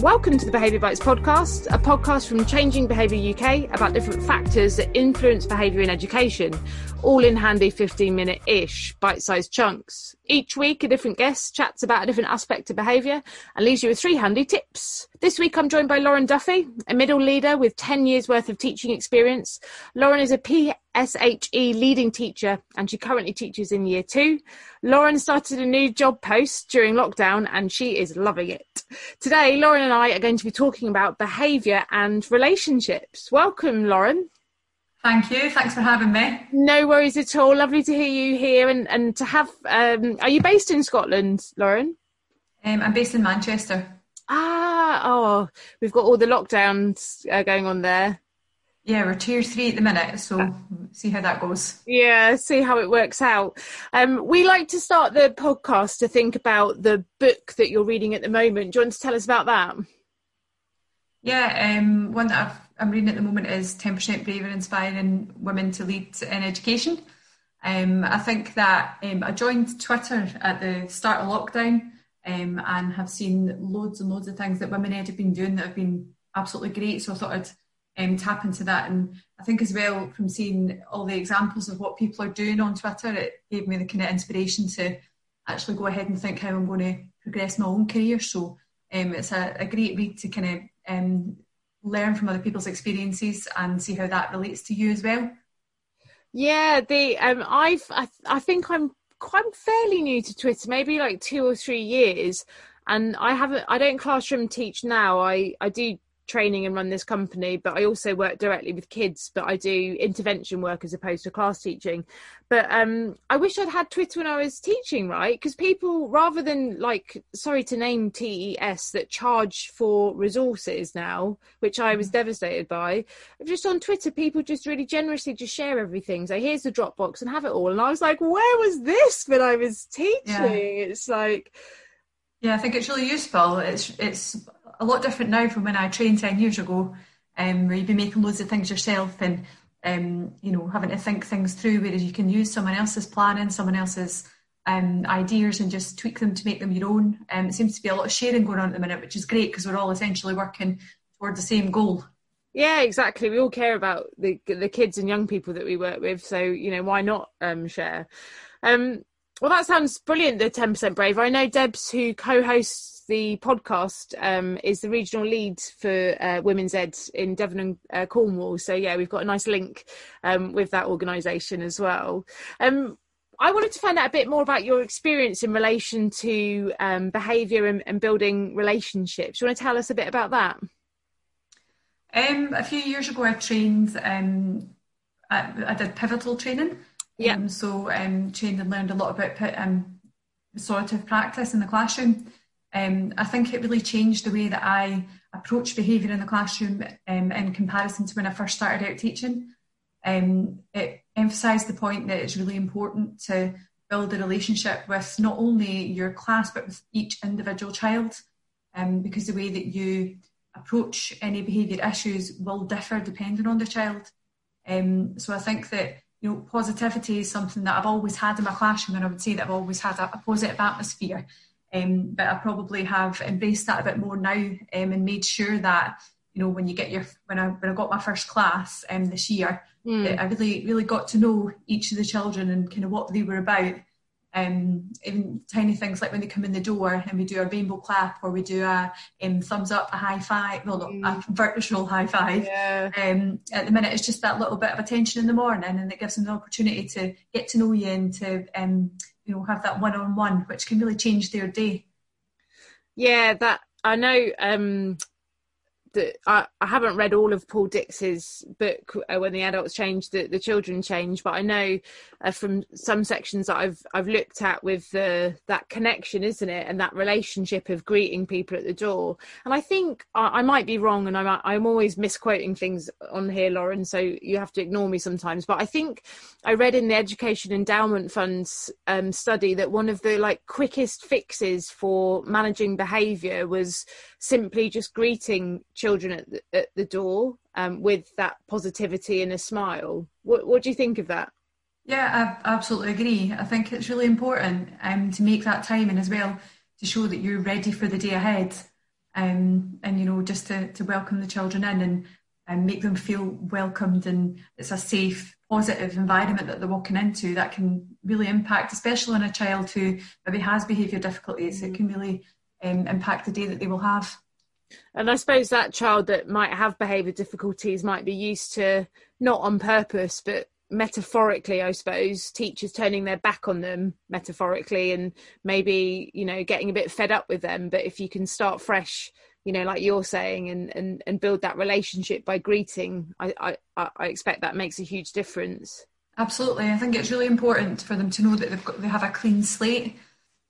Welcome to the Behaviour Bites podcast, a podcast from Changing Behaviour UK about different factors that influence behaviour in education, all in handy 15 minute ish, bite sized chunks. Each week, a different guest chats about a different aspect of behaviour and leaves you with three handy tips. This week, I'm joined by Lauren Duffy, a middle leader with 10 years worth of teaching experience. Lauren is a PSHE leading teacher and she currently teaches in year two. Lauren started a new job post during lockdown and she is loving it. Today, Lauren and I are going to be talking about behaviour and relationships. Welcome, Lauren. Thank you. Thanks for having me. No worries at all. Lovely to hear you here and, and to have. Um, are you based in Scotland, Lauren? Um, I'm based in Manchester. Ah, oh, we've got all the lockdowns uh, going on there. Yeah, we're tier three at the minute, so see how that goes. Yeah, see how it works out. Um, we like to start the podcast to think about the book that you're reading at the moment. Do you want to tell us about that? Yeah, um, one that i am reading at the moment is 10% Braver Inspiring Women to Lead in Education. Um, I think that um, I joined Twitter at the start of lockdown um, and have seen loads and loads of things that Women Ed have been doing that have been absolutely great. So I thought I'd um, tap into that. And I think as well from seeing all the examples of what people are doing on Twitter, it gave me the kind of inspiration to actually go ahead and think how I'm going to progress my own career. So um, it's a, a, great read to kind of um, learn from other people's experiences and see how that relates to you as well. Yeah, the um, I've I, I think I'm quite fairly new to Twitter, maybe like two or three years, and I haven't I don't classroom teach now. I I do training and run this company, but I also work directly with kids, but I do intervention work as opposed to class teaching. But um, I wish I'd had Twitter when I was teaching, right? Because people, rather than like, sorry to name TES, that charge for resources now, which I was mm. devastated by, just on Twitter, people just really generously just share everything. So here's the Dropbox and have it all. And I was like, where was this when I was teaching? Yeah. It's like, yeah, I think it's really useful. It's it's a lot different now from when I trained 10 years ago, um, where you'd be making loads of things yourself and, um, you know, having to think things through, whereas you can use someone else's planning, someone else's um, ideas and just tweak them to make them your own. Um, it seems to be a lot of sharing going on at the minute, which is great because we're all essentially working towards the same goal. Yeah, exactly. We all care about the the kids and young people that we work with, so you know why not um, share? Um, well, that sounds brilliant. The ten percent brave. I know Debs, who co-hosts the podcast um, is the regional lead for uh, Women's Ed in Devon and uh, Cornwall. So yeah, we've got a nice link um, with that organisation as well. Um, I wanted to find out a bit more about your experience in relation to um, behaviour and, and, building relationships. Do you want to tell us a bit about that? Um, a few years ago, I trained. Um, I, I, did pivotal training. Yeah. so trained and learned a lot about um, restorative practice in the classroom. Um, I think it really changed the way that I approach behaviour in the classroom um, in comparison to when I first started out teaching. Um, it emphasised the point that it's really important to build a relationship with not only your class but with each individual child, um, because the way that you approach any behaviour issues will differ depending on the child. Um, so I think that you know positivity is something that I've always had in my classroom, and I would say that I've always had a, a positive atmosphere. Um, but I probably have embraced that a bit more now um, and made sure that you know when you get your when I when I got my first class um, this year, mm. I really really got to know each of the children and kind of what they were about. Um, even tiny things like when they come in the door and we do a rainbow clap or we do a um, thumbs up, a high five, well, mm. a virtual high five. Yeah. Um, at the minute, it's just that little bit of attention in the morning, and it gives them the opportunity to get to know you and to um, you know have that one on one, which can really change their day. Yeah, that I know. Um, that I, I haven't read all of Paul Dix's book uh, when the adults change the, the children change but I know uh, from some sections that I've I've looked at with the that connection isn't it? And that relationship of greeting people at the door. And I think I, I might be wrong and I'm I'm always misquoting things on here Lauren so you have to ignore me sometimes. But I think I read in the Education Endowment Fund's um, study that one of the like quickest fixes for managing behaviour was simply just greeting children at the, at the door um, with that positivity and a smile. What, what do you think of that? Yeah, I absolutely agree. I think it's really important um, to make that time and as well to show that you're ready for the day ahead. um, and you know just to, to welcome the children in and, and make them feel welcomed and it's a safe positive environment that they're walking into that can really impact especially on a child who maybe has behaviour difficulties it can really um, impact the day that they will have and I suppose that child that might have behaviour difficulties might be used to not on purpose, but metaphorically, I suppose, teachers turning their back on them metaphorically and maybe, you know, getting a bit fed up with them. But if you can start fresh, you know, like you're saying, and and, and build that relationship by greeting, I, I, I expect that makes a huge difference. Absolutely. I think it's really important for them to know that they've got they have a clean slate.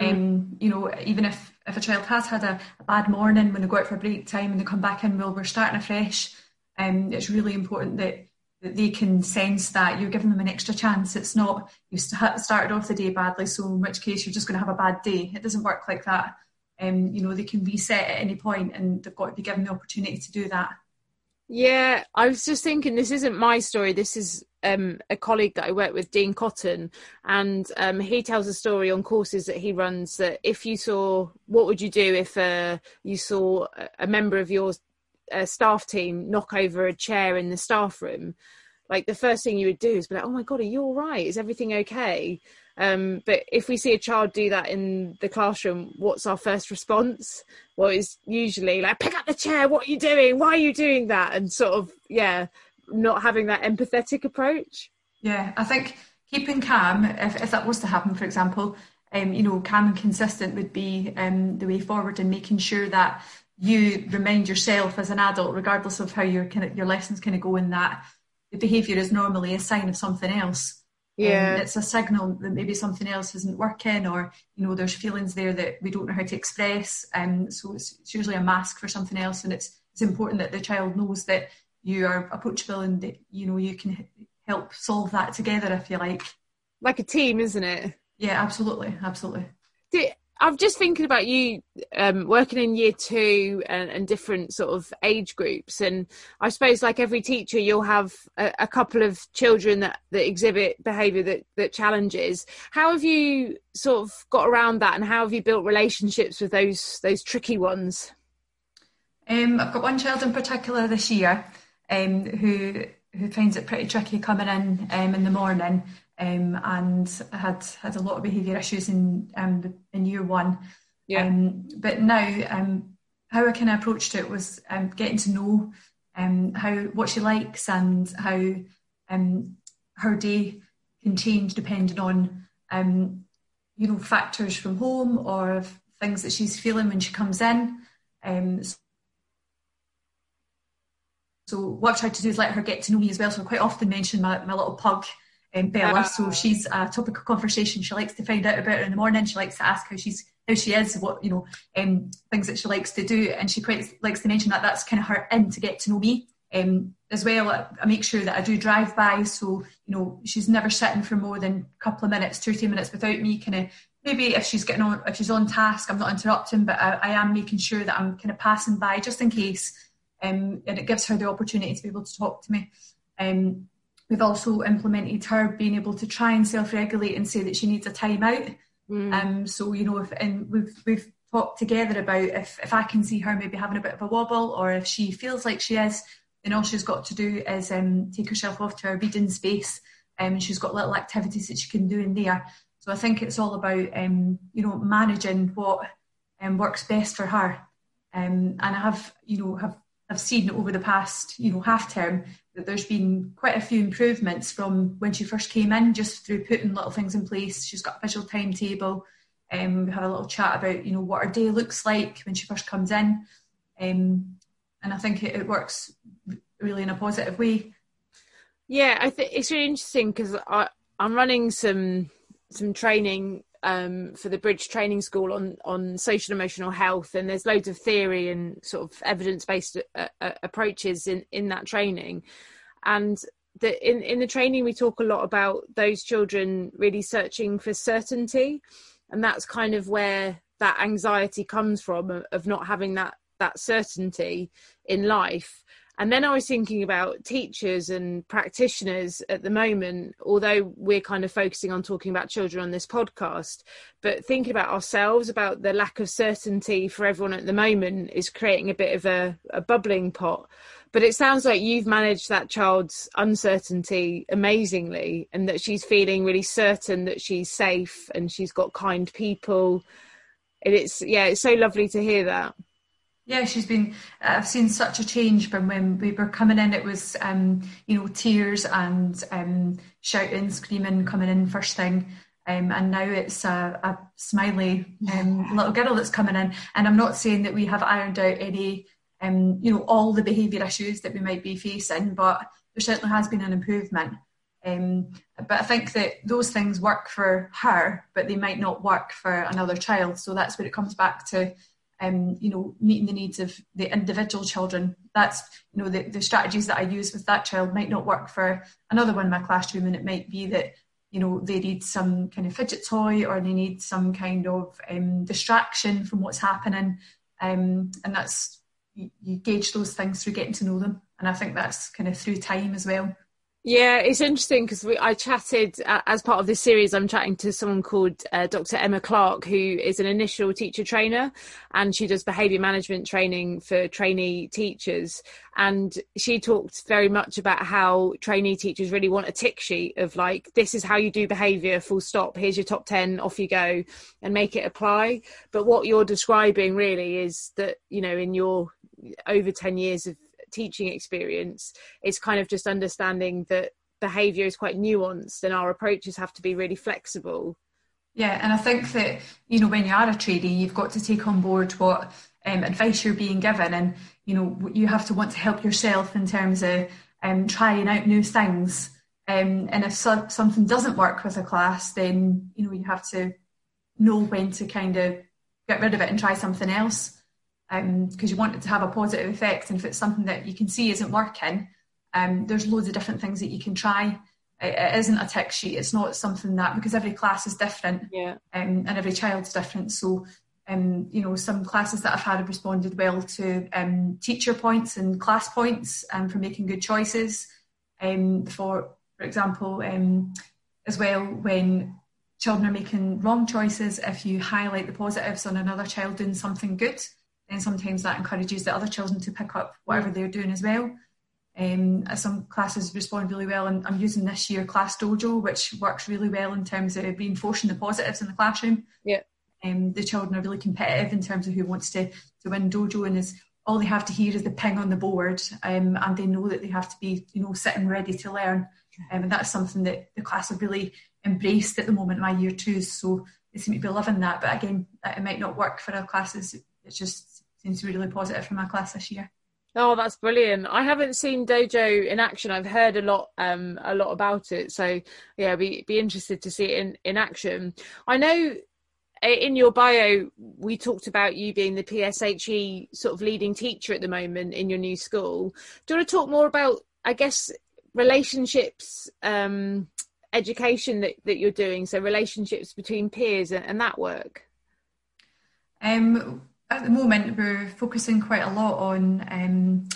Mm. Um, you know, even if if a child has had a, a, bad morning when they go out for break time and they come back in, well, we're starting afresh. Um, it's really important that that they can sense that you're giving them an extra chance. It's not you started off the day badly, so in which case you're just going to have a bad day. It doesn't work like that. Um, you know, they can reset at any point, and they've got to be given the opportunity to do that. Yeah, I was just thinking this isn't my story. This is um, a colleague that I work with, Dean Cotton, and um, he tells a story on courses that he runs that if you saw, what would you do if uh, you saw a member of your a staff team knock over a chair in the staff room, like the first thing you would do is be like, "Oh my god, are you all right? Is everything okay?" Um, but if we see a child do that in the classroom, what's our first response? Well, it's usually like, "Pick up the chair. What are you doing? Why are you doing that?" And sort of, yeah, not having that empathetic approach. Yeah, I think keeping calm, if, if that was to happen, for example, um, you know, calm and consistent would be um, the way forward in making sure that you remind yourself as an adult, regardless of how your kind of, your lessons kind of go in that the behaviour is normally a sign of something else. Yeah, um, it's a signal that maybe something else isn't working, or you know, there's feelings there that we don't know how to express. And um, so it's, it's usually a mask for something else, and it's it's important that the child knows that you are approachable and that you know you can help solve that together if you like. Like a team, isn't it? Yeah, absolutely, absolutely. I'm just thinking about you um, working in year two and, and, different sort of age groups, and I suppose like every teacher, you'll have a, a couple of children that, that exhibit behaviour that that challenges. How have you sort of got around that, and how have you built relationships with those those tricky ones? Um, I've got one child in particular this year um, who who finds it pretty tricky coming in um, in the morning um, and had had a lot of behaviour issues in um, in year one. Yeah. Um, but now, um, how I kind of approached it was um, getting to know um, how what she likes and how um, her day can change depending on um, you know factors from home or things that she's feeling when she comes in. Um, so what I've tried to do is let her get to know me as well. So I quite often mention my, my little pug um, Bella. Uh, so she's a topic of conversation. She likes to find out about her in the morning. She likes to ask how she's how she is, what you know, um, things that she likes to do, and she quite likes to mention that that's kind of her in to get to know me. Um, as well, I, I make sure that I do drive by, so you know she's never sitting for more than a couple of minutes, two or three minutes without me. Kind of maybe if she's getting on, if she's on task, I'm not interrupting, but I, I am making sure that I'm kind of passing by just in case, um, and it gives her the opportunity to be able to talk to me. Um, We've also implemented her being able to try and self-regulate and say that she needs a timeout. Mm. Um, so you know, if and we've we've talked together about if if I can see her maybe having a bit of a wobble, or if she feels like she is, then all she's got to do is um, take herself off to her reading space, um, and she's got little activities that she can do in there. So I think it's all about um, you know managing what um, works best for her. Um, and I have you know have have seen over the past you know half term that there's been quite a few improvements from when she first came in, just through putting little things in place. She's got a visual timetable. Um, we had a little chat about, you know, what her day looks like when she first comes in. Um, and I think it, it, works really in a positive way. Yeah, I think it's really interesting because I'm running some some training um, for the Bridge Training School on on social emotional health, and there's loads of theory and sort of evidence based uh, uh, approaches in in that training, and the in in the training we talk a lot about those children really searching for certainty, and that's kind of where that anxiety comes from of not having that that certainty in life And then I was thinking about teachers and practitioners at the moment, although we're kind of focusing on talking about children on this podcast, but thinking about ourselves, about the lack of certainty for everyone at the moment is creating a bit of a, a bubbling pot. But it sounds like you've managed that child's uncertainty amazingly and that she's feeling really certain that she's safe and she's got kind people. And it's, yeah, it's so lovely to hear that. Yeah, she's been. I've seen such a change from when we were coming in. It was, um, you know, tears and um, shouting, screaming, coming in first thing, um, and now it's a, a smiley um, little girl that's coming in. And I'm not saying that we have ironed out any, um, you know, all the behaviour issues that we might be facing, but there certainly has been an improvement. Um, but I think that those things work for her, but they might not work for another child. So that's where it comes back to um, you know, meeting the needs of the individual children. That's, you know, the, the strategies that I use with that child might not work for another one in my classroom. And it might be that, you know, they need some kind of fidget toy or they need some kind of um, distraction from what's happening. Um, and that's, you, you gauge those things through getting to know them. And I think that's kind of through time as well. Yeah, it's interesting because I chatted uh, as part of this series. I'm chatting to someone called uh, Dr. Emma Clark, who is an initial teacher trainer, and she does behaviour management training for trainee teachers. And she talked very much about how trainee teachers really want a tick sheet of like, this is how you do behaviour. Full stop. Here's your top ten. Off you go, and make it apply. But what you're describing really is that you know in your over ten years of teaching experience it's kind of just understanding that behavior is quite nuanced and our approaches have to be really flexible. Yeah and i think that you know when you are a trainee you've got to take on board what um, advice you're being given and you know you have to want to help yourself in terms of um, trying out new things. Um, and if so- something doesn't work with a class then you know you have to know when to kind of get rid of it and try something else because um, you want it to have a positive effect. And if it's something that you can see isn't working, um, there's loads of different things that you can try. It, it isn't a tick sheet. It's not something that because every class is different, yeah. um, and every child's different. So, um, you know, some classes that I've had have responded well to um, teacher points and class points um, for making good choices. Um, for for example, um, as well when children are making wrong choices, if you highlight the positives on another child doing something good, and sometimes that encourages the other children to pick up whatever they're doing as well. Um, some classes respond really well, and I'm using this year Class Dojo, which works really well in terms of reinforcing the positives in the classroom. Yeah. Um, the children are really competitive in terms of who wants to, to win dojo, and is all they have to hear is the ping on the board, um, and they know that they have to be, you know, sitting ready to learn. Um, and that's something that the class have really embraced at the moment in my year two. So they seem to be loving that. But again, it might not work for our classes. It's just seems to be really positive for my class this year. Oh, that's brilliant! I haven't seen Dojo in action. I've heard a lot, um, a lot about it. So yeah, be be interested to see it in in action. I know in your bio we talked about you being the PSHE sort of leading teacher at the moment in your new school. Do you want to talk more about, I guess, relationships, um, education that that you're doing? So relationships between peers and, and that work. Um at the moment, we're focusing quite a lot on um,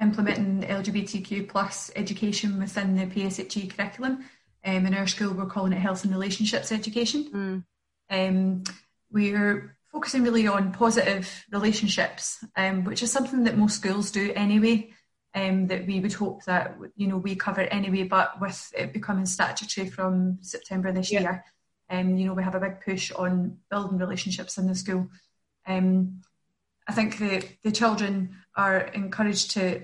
implementing LGBTQ plus education within the PSHE curriculum. Um, in our school, we're calling it health and relationships education. Mm. Um, we're focusing really on positive relationships, um, which is something that most schools do anyway. Um, that we would hope that you know we cover anyway, but with it becoming statutory from September this yeah. year, um, you know we have a big push on building relationships in the school. Um, I think the, the children are encouraged to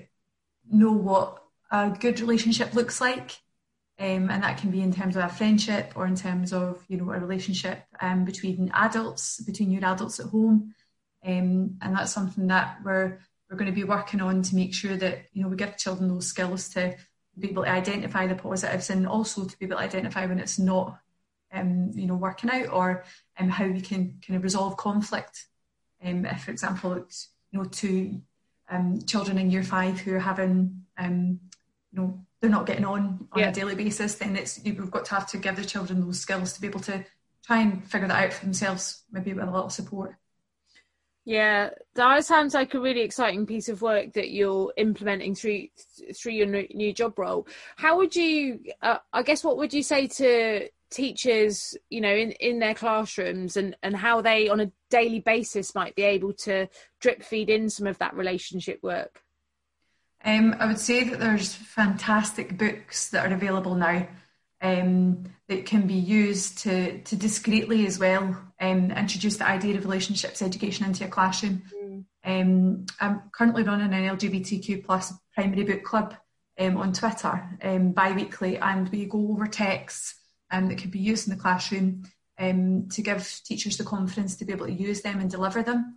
know what a good relationship looks like. Um, and that can be in terms of a friendship or in terms of you know a relationship um, between adults, between your adults at home, um, and that's something that we're we're going to be working on to make sure that you know we give children those skills to be able to identify the positives and also to be able to identify when it's not um, you know working out or um, how we can kind of resolve conflict um, if, for example, it's you know two um, children in year five who are having um, you know they're not getting on on yeah. a daily basis, then it's we've got to have to give the children those skills to be able to try and figure that out for themselves, maybe with a little support. Yeah, that sounds like a really exciting piece of work that you're implementing through through your new job role. How would you? Uh, I guess what would you say to teachers, you know, in in their classrooms, and and how they on a daily basis might be able to drip feed in some of that relationship work? Um, I would say that there's fantastic books that are available now um, that can be used to, to discreetly as well um, introduce the idea of relationships education into a classroom. Mm. Um, I'm currently running an LGBTQ plus primary book club um, on Twitter um, bi-weekly and we go over texts um, that can be used in the classroom to give teachers the confidence to be able to use them and deliver them.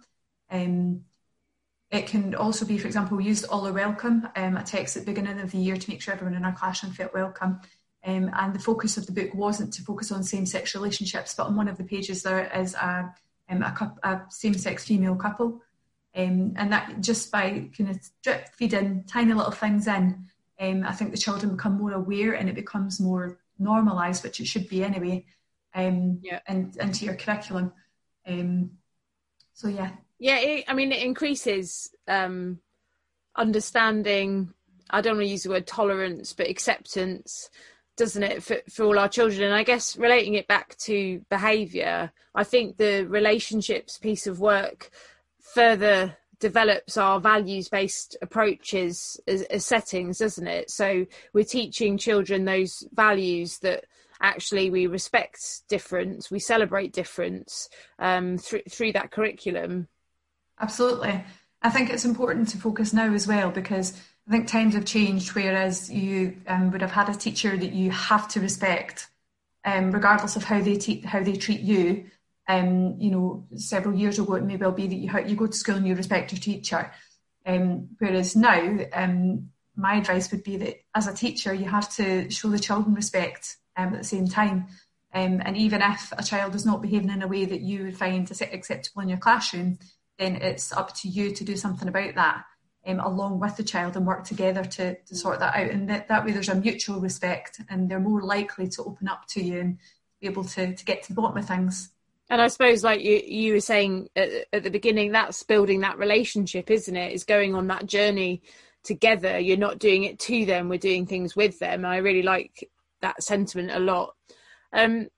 It can also be, for example, we used All Are Welcome, um, a text at the beginning of the year to make sure everyone in our classroom felt welcome. Um, and the focus of the book wasn't to focus on same-sex relationships, but on one of the pages there is a, um, a, a same-sex female couple. Um, and that just by kind of drip feeding tiny little things in, um, I think the children become more aware and it becomes more normalised, which it should be anyway, um, yeah. and into your curriculum. Um, so yeah. Yeah, it, I mean, it increases um, understanding. I don't want to use the word tolerance, but acceptance doesn't it for, for all our children and i guess relating it back to behavior i think the relationships piece of work further develops our values based approaches as, as, settings doesn't it? So we're teaching children those values that actually we respect difference we celebrate difference um, through through that curriculum. Absolutely. I think it's important to focus now as well because I think times have changed, whereas you um, would have had a teacher that you have to respect, um, regardless of how they te- how they treat you. Um, you know, several years ago, it may well be that you you go to school and you respect your teacher. Um, whereas now, um, my advice would be that as a teacher, you have to show the children respect um, at the same time. and even if a child is not behaving in a way that you would find acceptable in your classroom, then it's up to you to do something about that um, along with the child and work together to, to sort that out. And that, that way there's a mutual respect and they're more likely to open up to you and be able to, to get to the bottom of things. And I suppose, like you, you were saying at, at the beginning, that's building that relationship, isn't it? Is going on that journey together. You're not doing it to them, we're doing things with them. I really like that sentiment a lot. Um,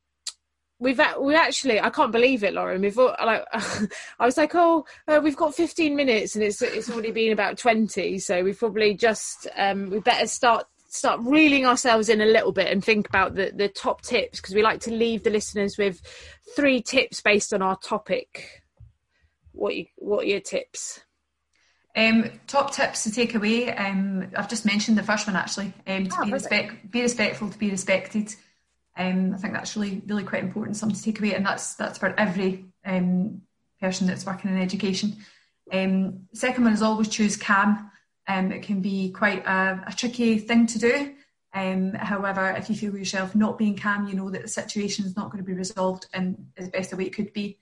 we've we actually I can't believe it, Lauren. We've all, like I was like, oh, uh, we've got 15 minutes, and it's it's already been about 20. So we've probably just um, we better start start reeling ourselves in a little bit and think about the the top tips because we like to leave the listeners with three tips based on our topic. What you what are your tips? Um, top tips to take away. Um, I've just mentioned the first one actually. Um, to oh, be, respect, be respectful, to be respected. Um, I think that's really, really quite important, something to take away, and that's that's for every um, person that's working in education. Um, second one is always choose calm. Um, it can be quite a, a tricky thing to do. Um, however, if you feel yourself not being calm, you know that the situation is not going to be resolved in as best a way it could be.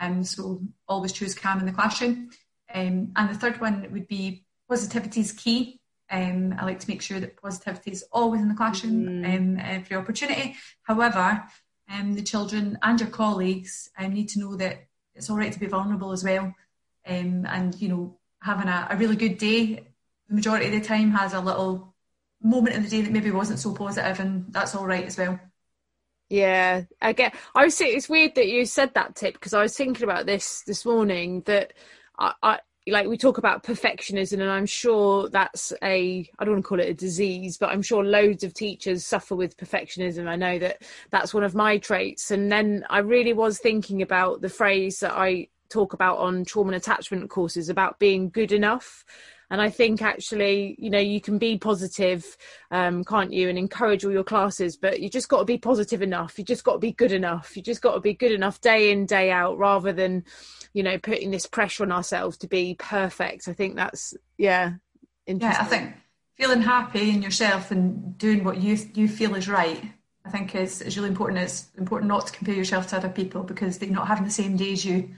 Um, so always choose calm in the classroom. Um, and the third one would be positivity is key. Um, I like to make sure that positivity is always in the classroom mm. um, every opportunity. However, um, the children and your colleagues um, need to know that it's all right to be vulnerable as well. Um, and, you know, having a, a, really good day the majority of the time has a little moment in the day that maybe wasn't so positive, and that's all right as well. Yeah, I get. I was. It's weird that you said that tip because I was thinking about this this morning. That I, I like we talk about perfectionism and i'm sure that's a i don't want to call it a disease but i'm sure loads of teachers suffer with perfectionism i know that that's one of my traits and then i really was thinking about the phrase that i talk about on trauma and attachment courses about being good enough and i think actually you know you can be positive um, can't you and encourage all your classes but you just got to be positive enough. You just got to be good enough. You just got to be good enough day in day out rather than you know putting this pressure on ourselves to be perfect. I think that's yeah yeah i think feeling happy in yourself and doing what you you feel is right i think is, is really important. It's important not to compare yourself to other people because they're not having the same day as you.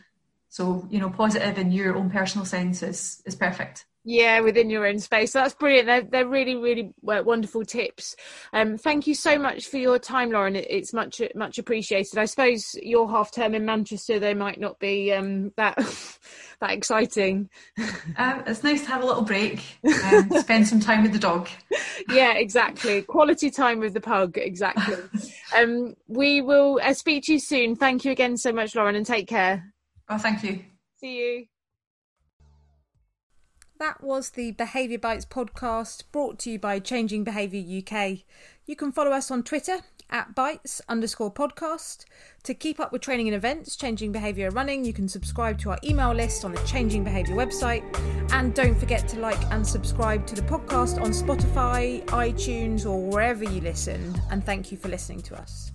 So you know positive in your own personal sense is is perfect yeah within your own space. So that's brilliant. They're, they're really really wonderful tips. Um thank you so much for your time lauren. It's much much appreciated. I suppose your half term in manchester they might not be um that that exciting. Um, it's nice to have a little break and spend some time with the dog. Yeah exactly. Quality time with the pug exactly. Um we will uh, speak to you soon. Thank you again so much lauren and take care. Oh thank you. See you that was the Behaviour Bites podcast brought to you by Changing Behaviour UK. You can follow us on Twitter at bites underscore podcast. To keep up with training and events, Changing Behaviour Running, you can subscribe to our email list on the Changing Behaviour website. And don't forget to like and subscribe to the podcast on Spotify, iTunes, or wherever you listen. And thank you for listening to us.